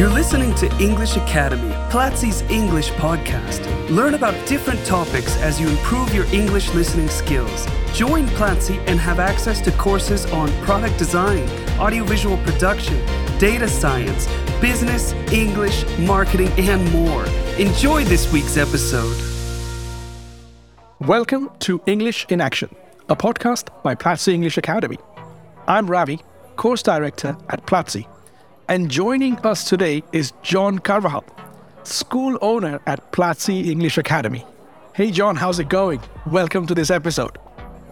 You're listening to English Academy, Platzi's English podcast. Learn about different topics as you improve your English listening skills. Join Platzi and have access to courses on product design, audiovisual production, data science, business, English, marketing, and more. Enjoy this week's episode. Welcome to English in Action, a podcast by Platzi English Academy. I'm Ravi, course director at Platzi, and joining us today is Jhon Carvajal, school owner at Platzi English Academy. Hey, Jhon, how's it going? Welcome to this episode.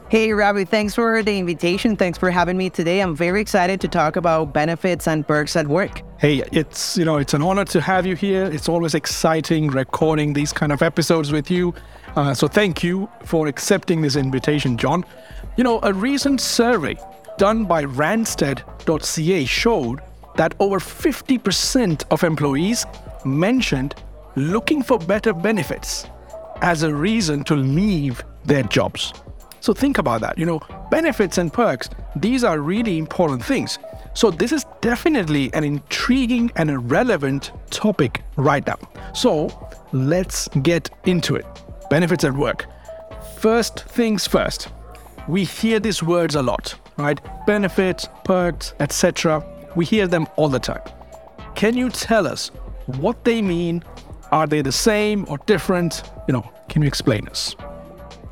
Hey, Ravi, thanks for the invitation. Thanks for having me today. I'm very excited to talk about benefits and perks at work. Hey, it's you know it's an honor to have you here. It's always exciting recording these kind of episodes with you. Uh, so thank you for accepting this invitation, Jhon. You know, a recent survey done by Randstad.ca showed that over 50% of employees mentioned looking for better benefits as a reason to leave their jobs. So think about that. You know, benefits and perks, these are really important things. So this is definitely an intriguing and a relevant topic right now. So let's get into it. Benefits at work. First things first. We hear these words a lot, right? Benefits, perks, etc. We hear them all the time. Can you tell us what they mean? Are they the same or different? You know, can you explain us?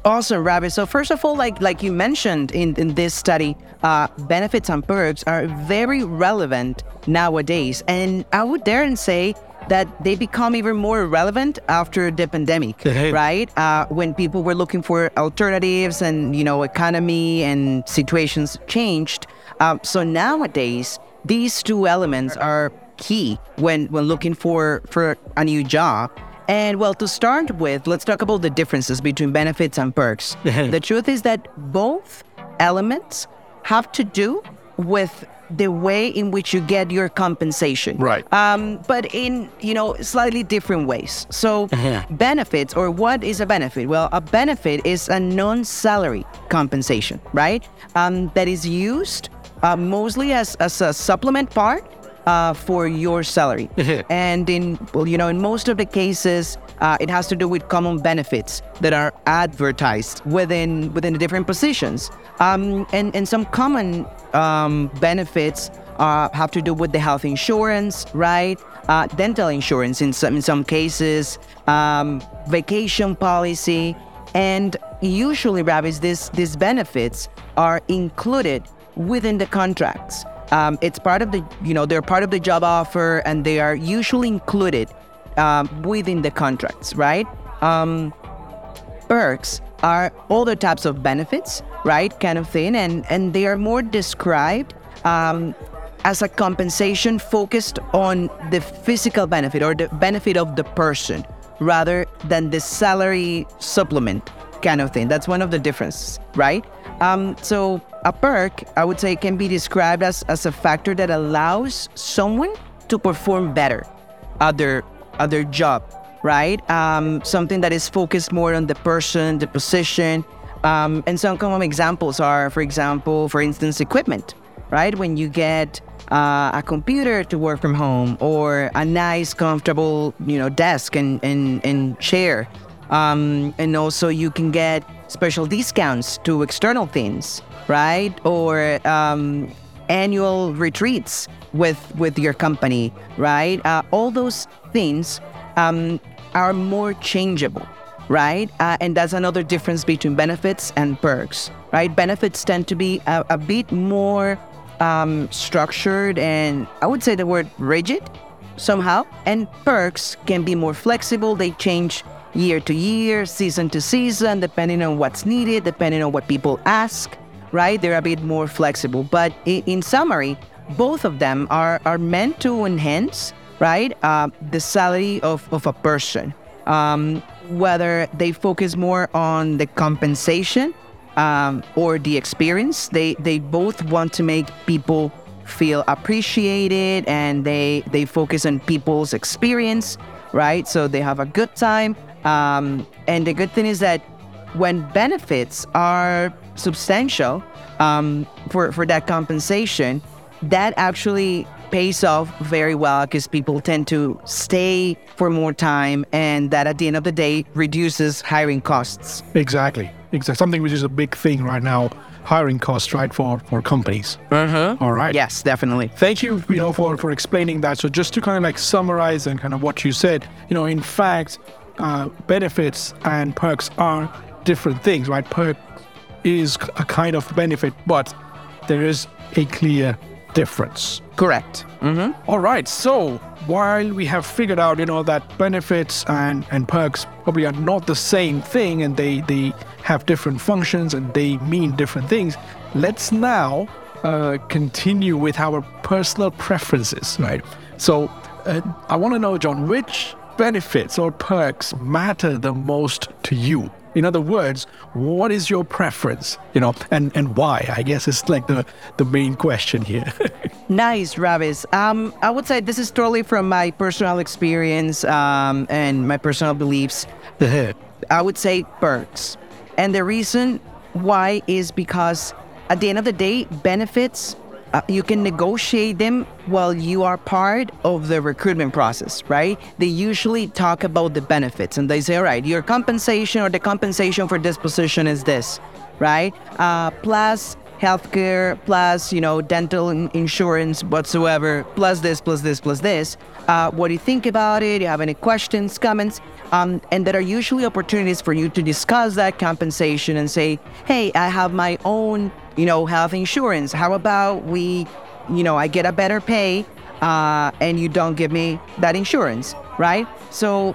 Awesome, Ravi. So first of all, like like you mentioned in, in this study, uh, benefits and perks are very relevant nowadays, and I would dare and say that they become even more relevant after the pandemic, Hey. right? Uh, when people were looking for alternatives, and you know, economy and situations changed. Um, so nowadays, these two elements are key when when looking for for a new job. And well, to start with, let's talk about the differences between benefits and perks. the truth is that both elements have to do with the way in which you get your compensation. Right. Um, but in you know slightly different ways. So benefits or what is a benefit? Well, a benefit is a non-salary compensation, right? Um, that is used uh, mostly as, as a supplement part uh, for your salary. and in well, you know, in most of the cases, uh, it has to do with common benefits that are advertised within within the different positions. Um, and and some common um, benefits uh, have to do with the health insurance, right? Uh, dental insurance in some in some cases, um, vacation policy, and usually, Ravis, this these benefits are included within the contracts. Um, it's part of the, you know, they're part of the job offer and they are usually included um, within the contracts, right? Um, perks are other types of benefits, right? Kind of thing. And, and they are more described um, as a compensation focused on the physical benefit or the benefit of the person rather than the salary supplement kind of thing. That's one of the differences, right? Um, so a perk, I would say, can be described as, as a factor that allows someone to perform better at their, at their job, right? Um, something that is focused more on the person, the position. Um, and some common examples are, for example, for instance, equipment, right? When you get uh, a computer to work from home or a nice, comfortable, you know, desk and, and, and chair. Um, and also you can get special discounts to external things, right? Or um, annual retreats with with your company, right? Uh, all those things um, are more changeable, right? Uh, and that's another difference between benefits and perks, right? Benefits tend to be a, a bit more um, structured and I would say the word rigid somehow, and perks can be more flexible. They change year to year, season to season, depending on what's needed, depending on what people ask, right? They're a bit more flexible. But in, summary, both of them are, are meant to enhance, right, uh, the salary of, of a person. Um, whether they focus more on the compensation um, or the experience, they, they both want to make people feel appreciated and they, they focus on people's experience, right? So they have a good time. Um, and the good thing is that when benefits are substantial um, for, for that compensation, that actually pays off very well because people tend to stay for more time, and that at the end of the day reduces hiring costs. Exactly. Exactly. Something which is a big thing right now, hiring costs, right, for, for companies. Uh-huh. All right. Yes, definitely. Thank you, you know, for, for explaining that. So just to kind of like summarize and kind of what you said, you know, in fact, uh, benefits and perks are different things, right? Perk is a kind of benefit, but there is a clear difference. Correct. Mm-hmm. All right. So while we have figured out, you know, that benefits and, and perks probably are not the same thing and they, they have different functions and they mean different things, let's now uh, continue with our personal preferences, right? So uh, I want to know, Jhon, which benefits or perks matter the most to you? In other words, what is your preference? You know, and, and why? I guess it's like the, the main question here. nice, Ravis. Um, I would say this is totally from my personal experience um, and my personal beliefs. I would say perks. And the reason why is because at the end of the day, benefits uh, you can negotiate them while you are part of the recruitment process, right? They usually talk about the benefits and they say, all right, your compensation or the compensation for this position is this, right? Uh, plus healthcare, plus, you know, dental insurance whatsoever, plus this, plus this, plus this. Uh, what do you think about it? Do you have any questions, comments? Um, and there are usually opportunities for you to discuss that compensation and say, hey, I have my own you know, health insurance. How about we, you know, I get a better pay uh, and you don't give me that insurance, right? So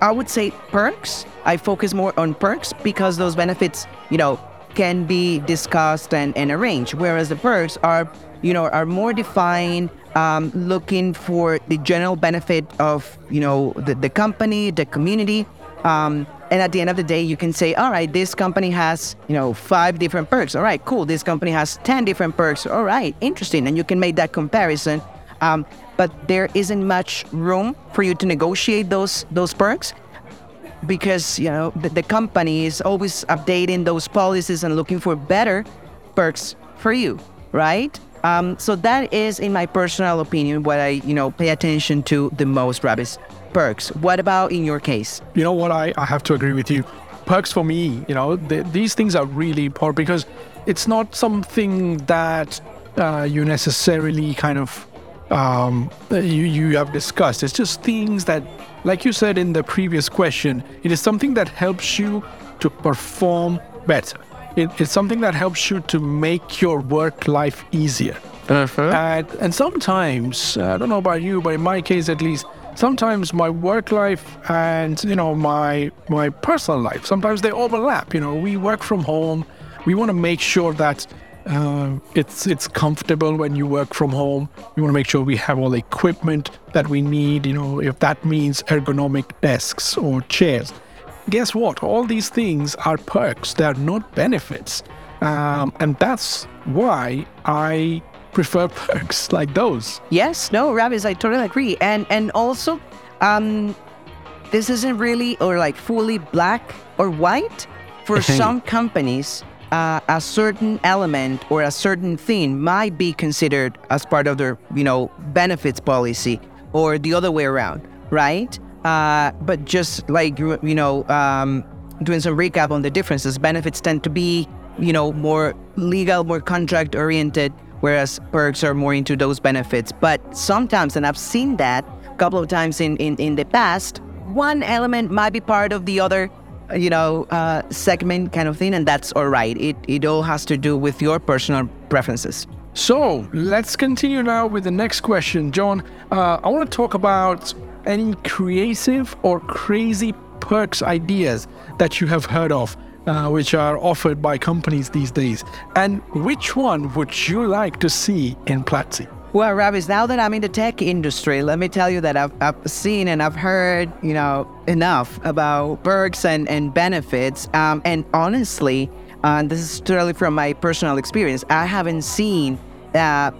I would say perks. I focus more on perks because those benefits, you know, can be discussed and, and arranged, whereas the perks are, you know, are more defined, um, looking for the general benefit of, you know, the, the company, the community. Um, and at the end of the day, you can say, all right, this company has, you know, five different perks. All right, cool. This company has 10 different perks. All right, interesting. And you can make that comparison. Um, but there isn't much room for you to negotiate those those perks because you know the, the company is always updating those policies and looking for better perks for you, right? Um, so that is, in my personal opinion, what I you know pay attention to the most, Ravis perks. What about in your case? You know what? I, I have to agree with you. Perks for me, you know, these things are really important because it's not something that uh, you necessarily kind of um, you you have discussed. It's just things that, like you said in the previous question, it is something that helps you to perform better. It, it's something that helps you to make your work life easier. Uh-huh. And, and sometimes, I don't know about you, but in my case at least, sometimes my work life and you know my my personal life sometimes they overlap you know we work from home we want to make sure that uh, it's it's comfortable when you work from home we want to make sure we have all the equipment that we need you know if that means ergonomic desks or chairs guess what all these things are perks they're not benefits um, and that's why i prefer perks like those. Yes, no, Ravis, I totally agree. And and also, um, this isn't really or like fully black or white. For some companies, uh, a certain element or a certain thing might be considered as part of their, you know, benefits policy, or the other way around, right? Uh, but just like you know, um, doing some recap on the differences, benefits tend to be, you know, more legal, more contract oriented whereas perks are more into those benefits. But sometimes, and I've seen that a couple of times in, in, in the past, one element might be part of the other you know uh, segment kind of thing and that's all right it, it all has to do with your personal preferences so let's continue now with the next question jhon uh, i want to talk about any creative or crazy perks ideas that you have heard of uh, which are offered by companies these days. And which one would you like to see in Platzi? Well, Ravis, now that I'm in the tech industry, let me tell you that I've, I've seen and I've heard, you know, enough about perks and, and benefits. Um, and honestly, uh, this is totally from my personal experience, I haven't seen uh,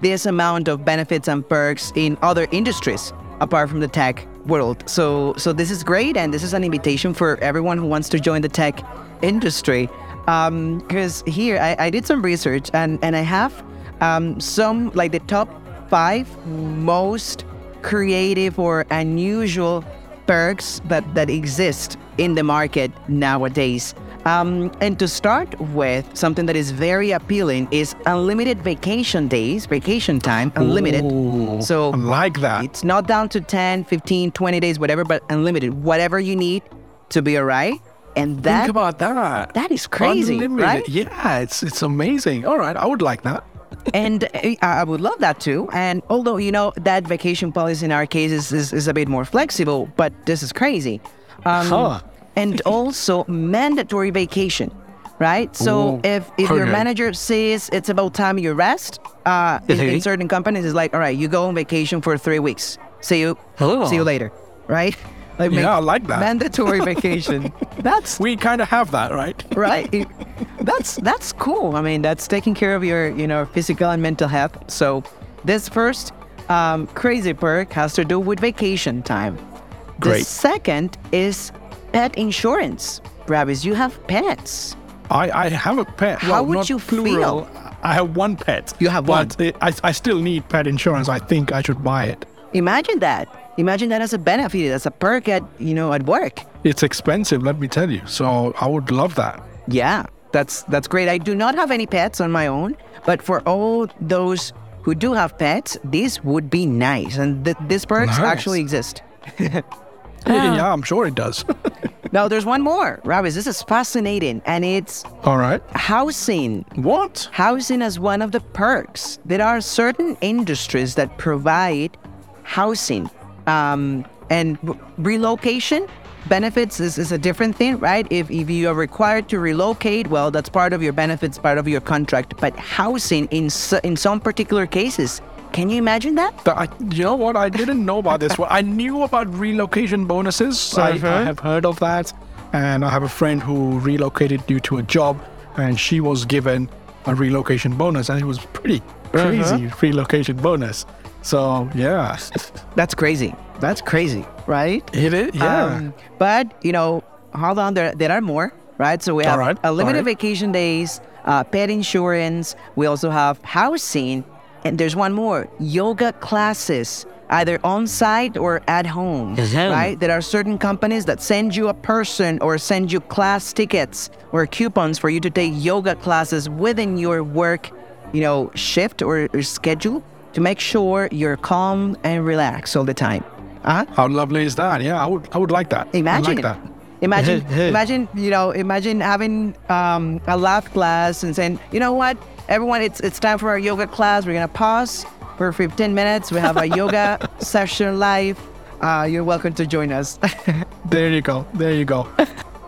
this amount of benefits and perks in other industries apart from the tech world. So so this is great, and this is an invitation for everyone who wants to join the tech industry. Because um, here I, I, did some research, and and I have um, some like the top five most creative or unusual perks that, that exist in the market nowadays. Um, and to start with, something that is very appealing is unlimited vacation days, vacation time, unlimited. Ooh, so I like that. it's not down to 10, 15, 20 days, whatever, but unlimited, whatever you need to be all right. And that Think about that. that is crazy, Unlimited. right? Yeah, it's it's amazing. All right, I would like that. And uh, I would love that too. And although you know that vacation policy in our case is, is, is a bit more flexible, but this is crazy. Um, Huh. And also mandatory vacation, right? So Ooh, if if your manager says it's about time you rest, uh, in, in certain companies it's like, all right, you go on vacation for three weeks. See you, Oh. see you later, right? Like Yeah, I like that. Mandatory vacation. That's We kind of have that, right? right It- that's that's cool i mean that's taking care of your you know physical and mental health so this first um, crazy perk has to do with vacation time the Great. second is pet insurance Travis, you have pets I, I have a pet. How well, would you plural. feel? I have one pet. You have one. but it- I, I still need pet insurance. I think I should buy it. imagine that imagine that as a benefit as a perk at you know at work It's expensive, let me tell you. So I would love that. Yeah, that's that's great. I do not have any pets on my own, but for all those who do have pets, this would be nice, and th- these perks Nice. actually exist. Yeah, yeah, I'm sure it does. Now, there's one more, Ravis. This is fascinating, and it's All right. housing. What? Housing as one of the perks. There are certain industries that provide housing, um, and r- relocation benefits is, is a different thing, right? If, if you are required to relocate, well, that's part of your benefits, part of your contract. But housing in s- in some particular cases, can you imagine that? Th- I, you know what? I didn't know about this one. I knew about relocation bonuses. I, I Uh-huh. have heard of that. And I have a friend who relocated due to a job, and she was given a relocation bonus, and it was pretty crazy Uh-huh. relocation bonus. So, yeah. That's crazy. That's crazy, right? It is, yeah. Um, but you know, hold on, there there are more, right? So we have right, a limited right. vacation days, uh, pet insurance. We also have housing, and there's one more: yoga classes, either on site or at home. Right? There are certain companies that send you a person or send you class tickets or coupons for you to take yoga classes within your work, you know, shift or, or schedule to make sure you're calm and relaxed all the time. Uh-huh. How lovely is that? Yeah, I would, I would like that. Imagine like that. Imagine, imagine, you know, imagine having um, a laugh class and saying, you know what, everyone, it's it's time for our yoga class. We're gonna pause for 15 minutes. We have a yoga session live. Uh, you're welcome to join us. There you go. There you go.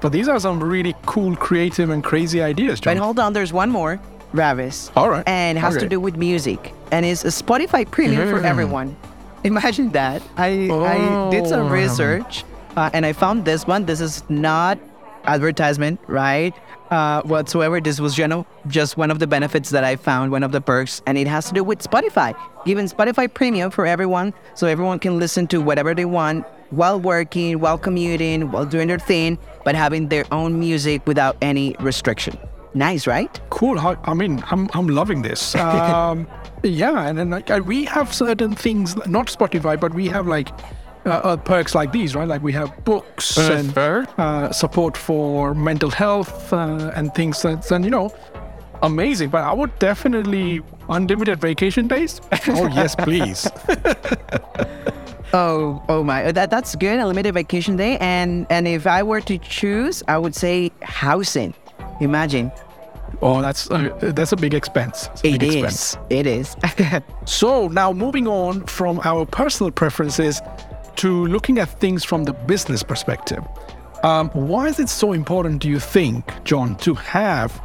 but these are some really cool, creative, and crazy ideas, but Jhon. hold on, there's one more, Ravis. All right. And it has to do with music, and it's a Spotify Premium for Mm. everyone. Imagine that. I I did some Oh. research, uh, and I found this one. This is not advertisement, right? Uh, whatsoever. This was you know, just one of the benefits that I found, one of the perks, and it has to do with Spotify. Giving Spotify Premium for everyone, so everyone can listen to whatever they want while working, while commuting, while doing their thing, but having their own music without any restriction. Nice, right? cool. I mean, I'm, I'm loving this. Um, yeah, and then like, uh, we have certain things, not Spotify, but we have like uh, uh, perks like these, right? Like we have books and uh, support for mental health uh, and things and you know, amazing. But I would definitely unlimited vacation days. oh yes, please. Oh, oh my! That that's good. A limited vacation day, and and if I were to choose, I would say housing. Imagine oh, that's uh, that's a big expense. A it big is. expense. It is. So now moving on from our personal preferences to looking at things from the business perspective. Um, why is it so important, do you think, Jhon, to have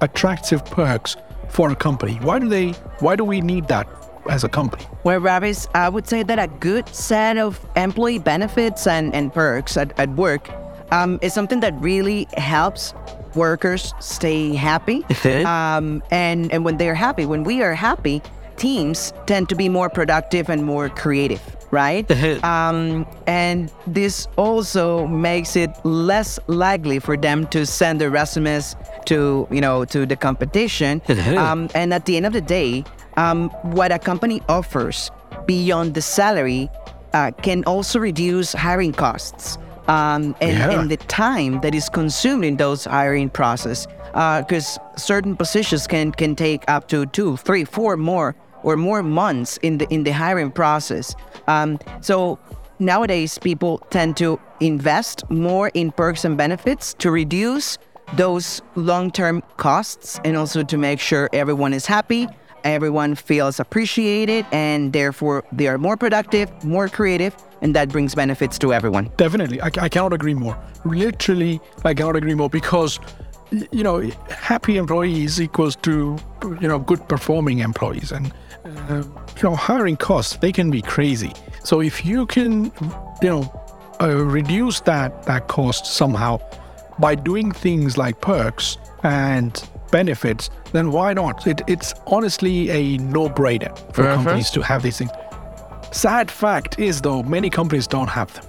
attractive perks for a company? Why do they? Why do we need that as a company? Well, Ravis, I would say that a good set of employee benefits and, and perks at, at work um, is something that really helps workers stay happy. um, and, and when they're happy, when we are happy, teams tend to be more productive and more creative, right? um, and this also makes it less likely for them to send their resumes to, you know, to the competition. um, and at the end of the day, um, what a company offers beyond the salary uh, can also reduce hiring costs um, and, Yeah. and the time that is consumed in those hiring process. Because certain positions can can take up to two, three, four more or more months in the in the hiring process. Um, so nowadays, people tend to invest more in perks and benefits to reduce those long-term costs and also to make sure everyone is happy everyone feels appreciated and therefore they are more productive more creative and that brings benefits to everyone Definitely, I, I cannot agree more. Literally, I cannot agree more because, you know, happy employees equals to, you know, good performing employees, and uh, you know, hiring costs they can be crazy. So if you can, you know, uh, reduce that that cost somehow by doing things like perks and benefits, then why not? It, it's honestly a no-brainer for companies to have these things. Sad fact is though, many companies don't have them,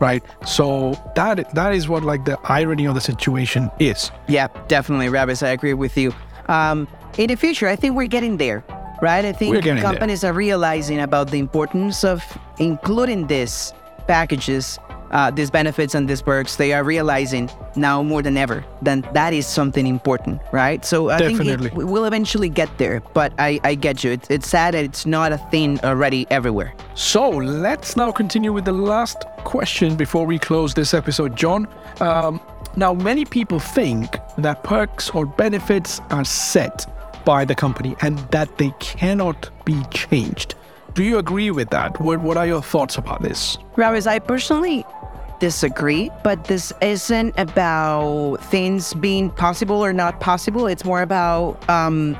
right? So that that is what like the irony of the situation is. yeah definitely Ravis I agree with you um, in the future I think we're getting there right I think We're there. companies are realizing about the importance of including these packages uh, these benefits and these perks they are realizing now more than ever that that is something important right so I Definitely. think it, we will eventually get there but I, I get you it's, it's sad that it's not a thing already everywhere So let's now continue with the last question before we close this episode, Jhon. Um, now, many people think that perks or benefits are set by the company and that they cannot be changed. Do you agree with that? What, what are your thoughts about this? Ravis, I personally disagree, but this isn't about things being possible or not possible. It's more about um,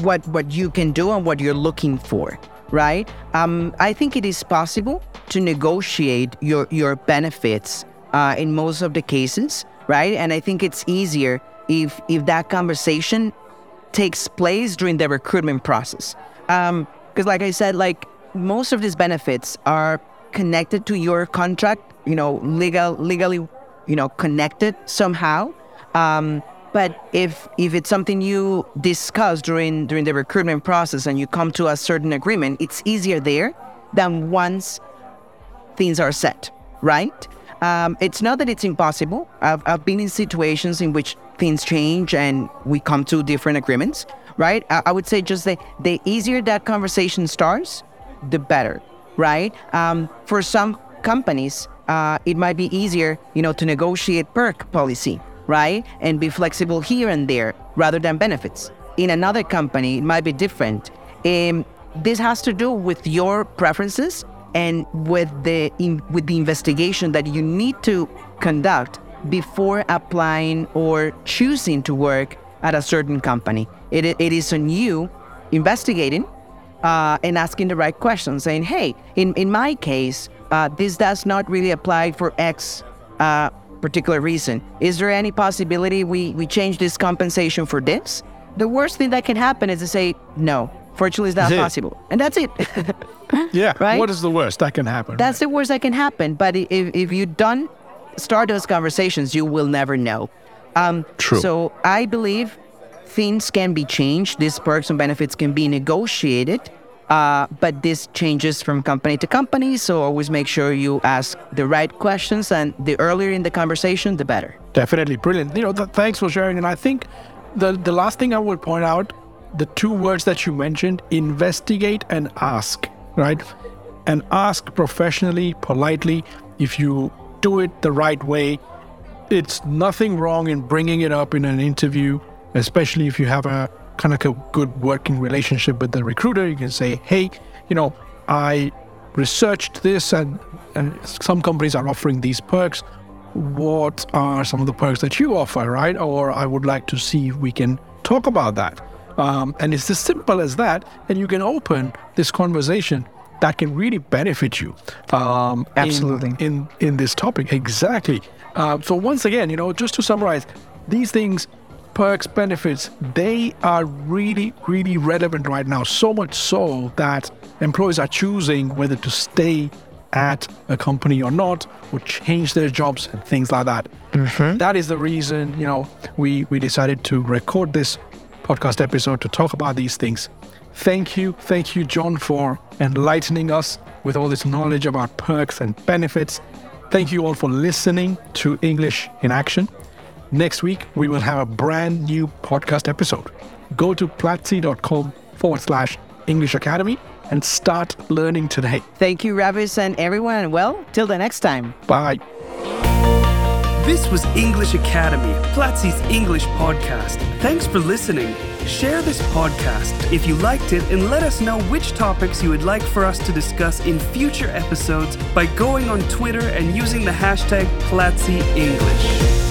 what what you can do and what you're looking for, right? Um, I think it is possible to negotiate your your benefits uh, in most of the cases, right? And I think it's easier if if that conversation takes place during the recruitment process. Because, like I said, like most of these benefits are connected to your contract, you know, legal, legally, you know, connected somehow. Um, but if if it's something you discuss during during the recruitment process and you come to a certain agreement, it's easier there than once things are set, right? Um, it's not that it's impossible. I've, I've been in situations in which things change and we come to different agreements, right? I, I would say just the, the easier that conversation starts, the better, right? Um, for some companies, uh, it might be easier, you know, to negotiate perk policy, right? And be flexible here and there rather than benefits. In another company, it might be different. Um, this has to do with your preferences and with the in, with the investigation that you need to conduct before applying or choosing to work at a certain company. It, it is on you investigating uh, and asking the right questions, saying, "Hey, in in my case, uh, this does not really apply for X." Uh, particular reason is there any possibility we we change this compensation for this the worst thing that can happen is to say no fortunately it's not That's it. possible and that's it Yeah. Right? What is the worst that can happen? That's the worst that can happen. But if, if you don't start those conversations, you will never know. Um, True. So I believe things can be changed. These perks and benefits can be negotiated. Uh, but this changes from company to company. So always make sure you ask the right questions. And the earlier in the conversation, the better. Definitely brilliant. You know, th- thanks for sharing. And I think the the last thing I would point out, the two words that you mentioned, investigate and ask, right? And ask professionally, politely. If you do it the right way, it's nothing wrong in bringing it up in an interview, especially if you have a kind of a good working relationship with the recruiter. You can say, hey, you know, I researched this and, and some companies are offering these perks. What are some of the perks that you offer, right? Or I would like to see if we can talk about that. Um, and it's as simple as that, and you can open this conversation that can really benefit you. Um, in- Absolutely. in in this topic exactly uh, so once again you know just to summarize these things perks benefits they are really really relevant right now so much so that employees are choosing whether to stay at a company or not or change their jobs and things like that mm-hmm. That is the reason you know we we decided to record this podcast episode to talk about these things Thank you, thank you, Jhon, for enlightening us with all this knowledge about perks and benefits. Thank you all for listening to English in Action. Next week, we will have a brand new podcast episode. Go to platzi.com forward slash English Academy and start learning today. Thank you, Ravis, and everyone. Well, till the next time. Bye. This was English Academy, Platzi's English podcast. Thanks for listening. Share this podcast if you liked it and let us know which topics you would like for us to discuss in future episodes by going on Twitter and using the hashtag Platzi English.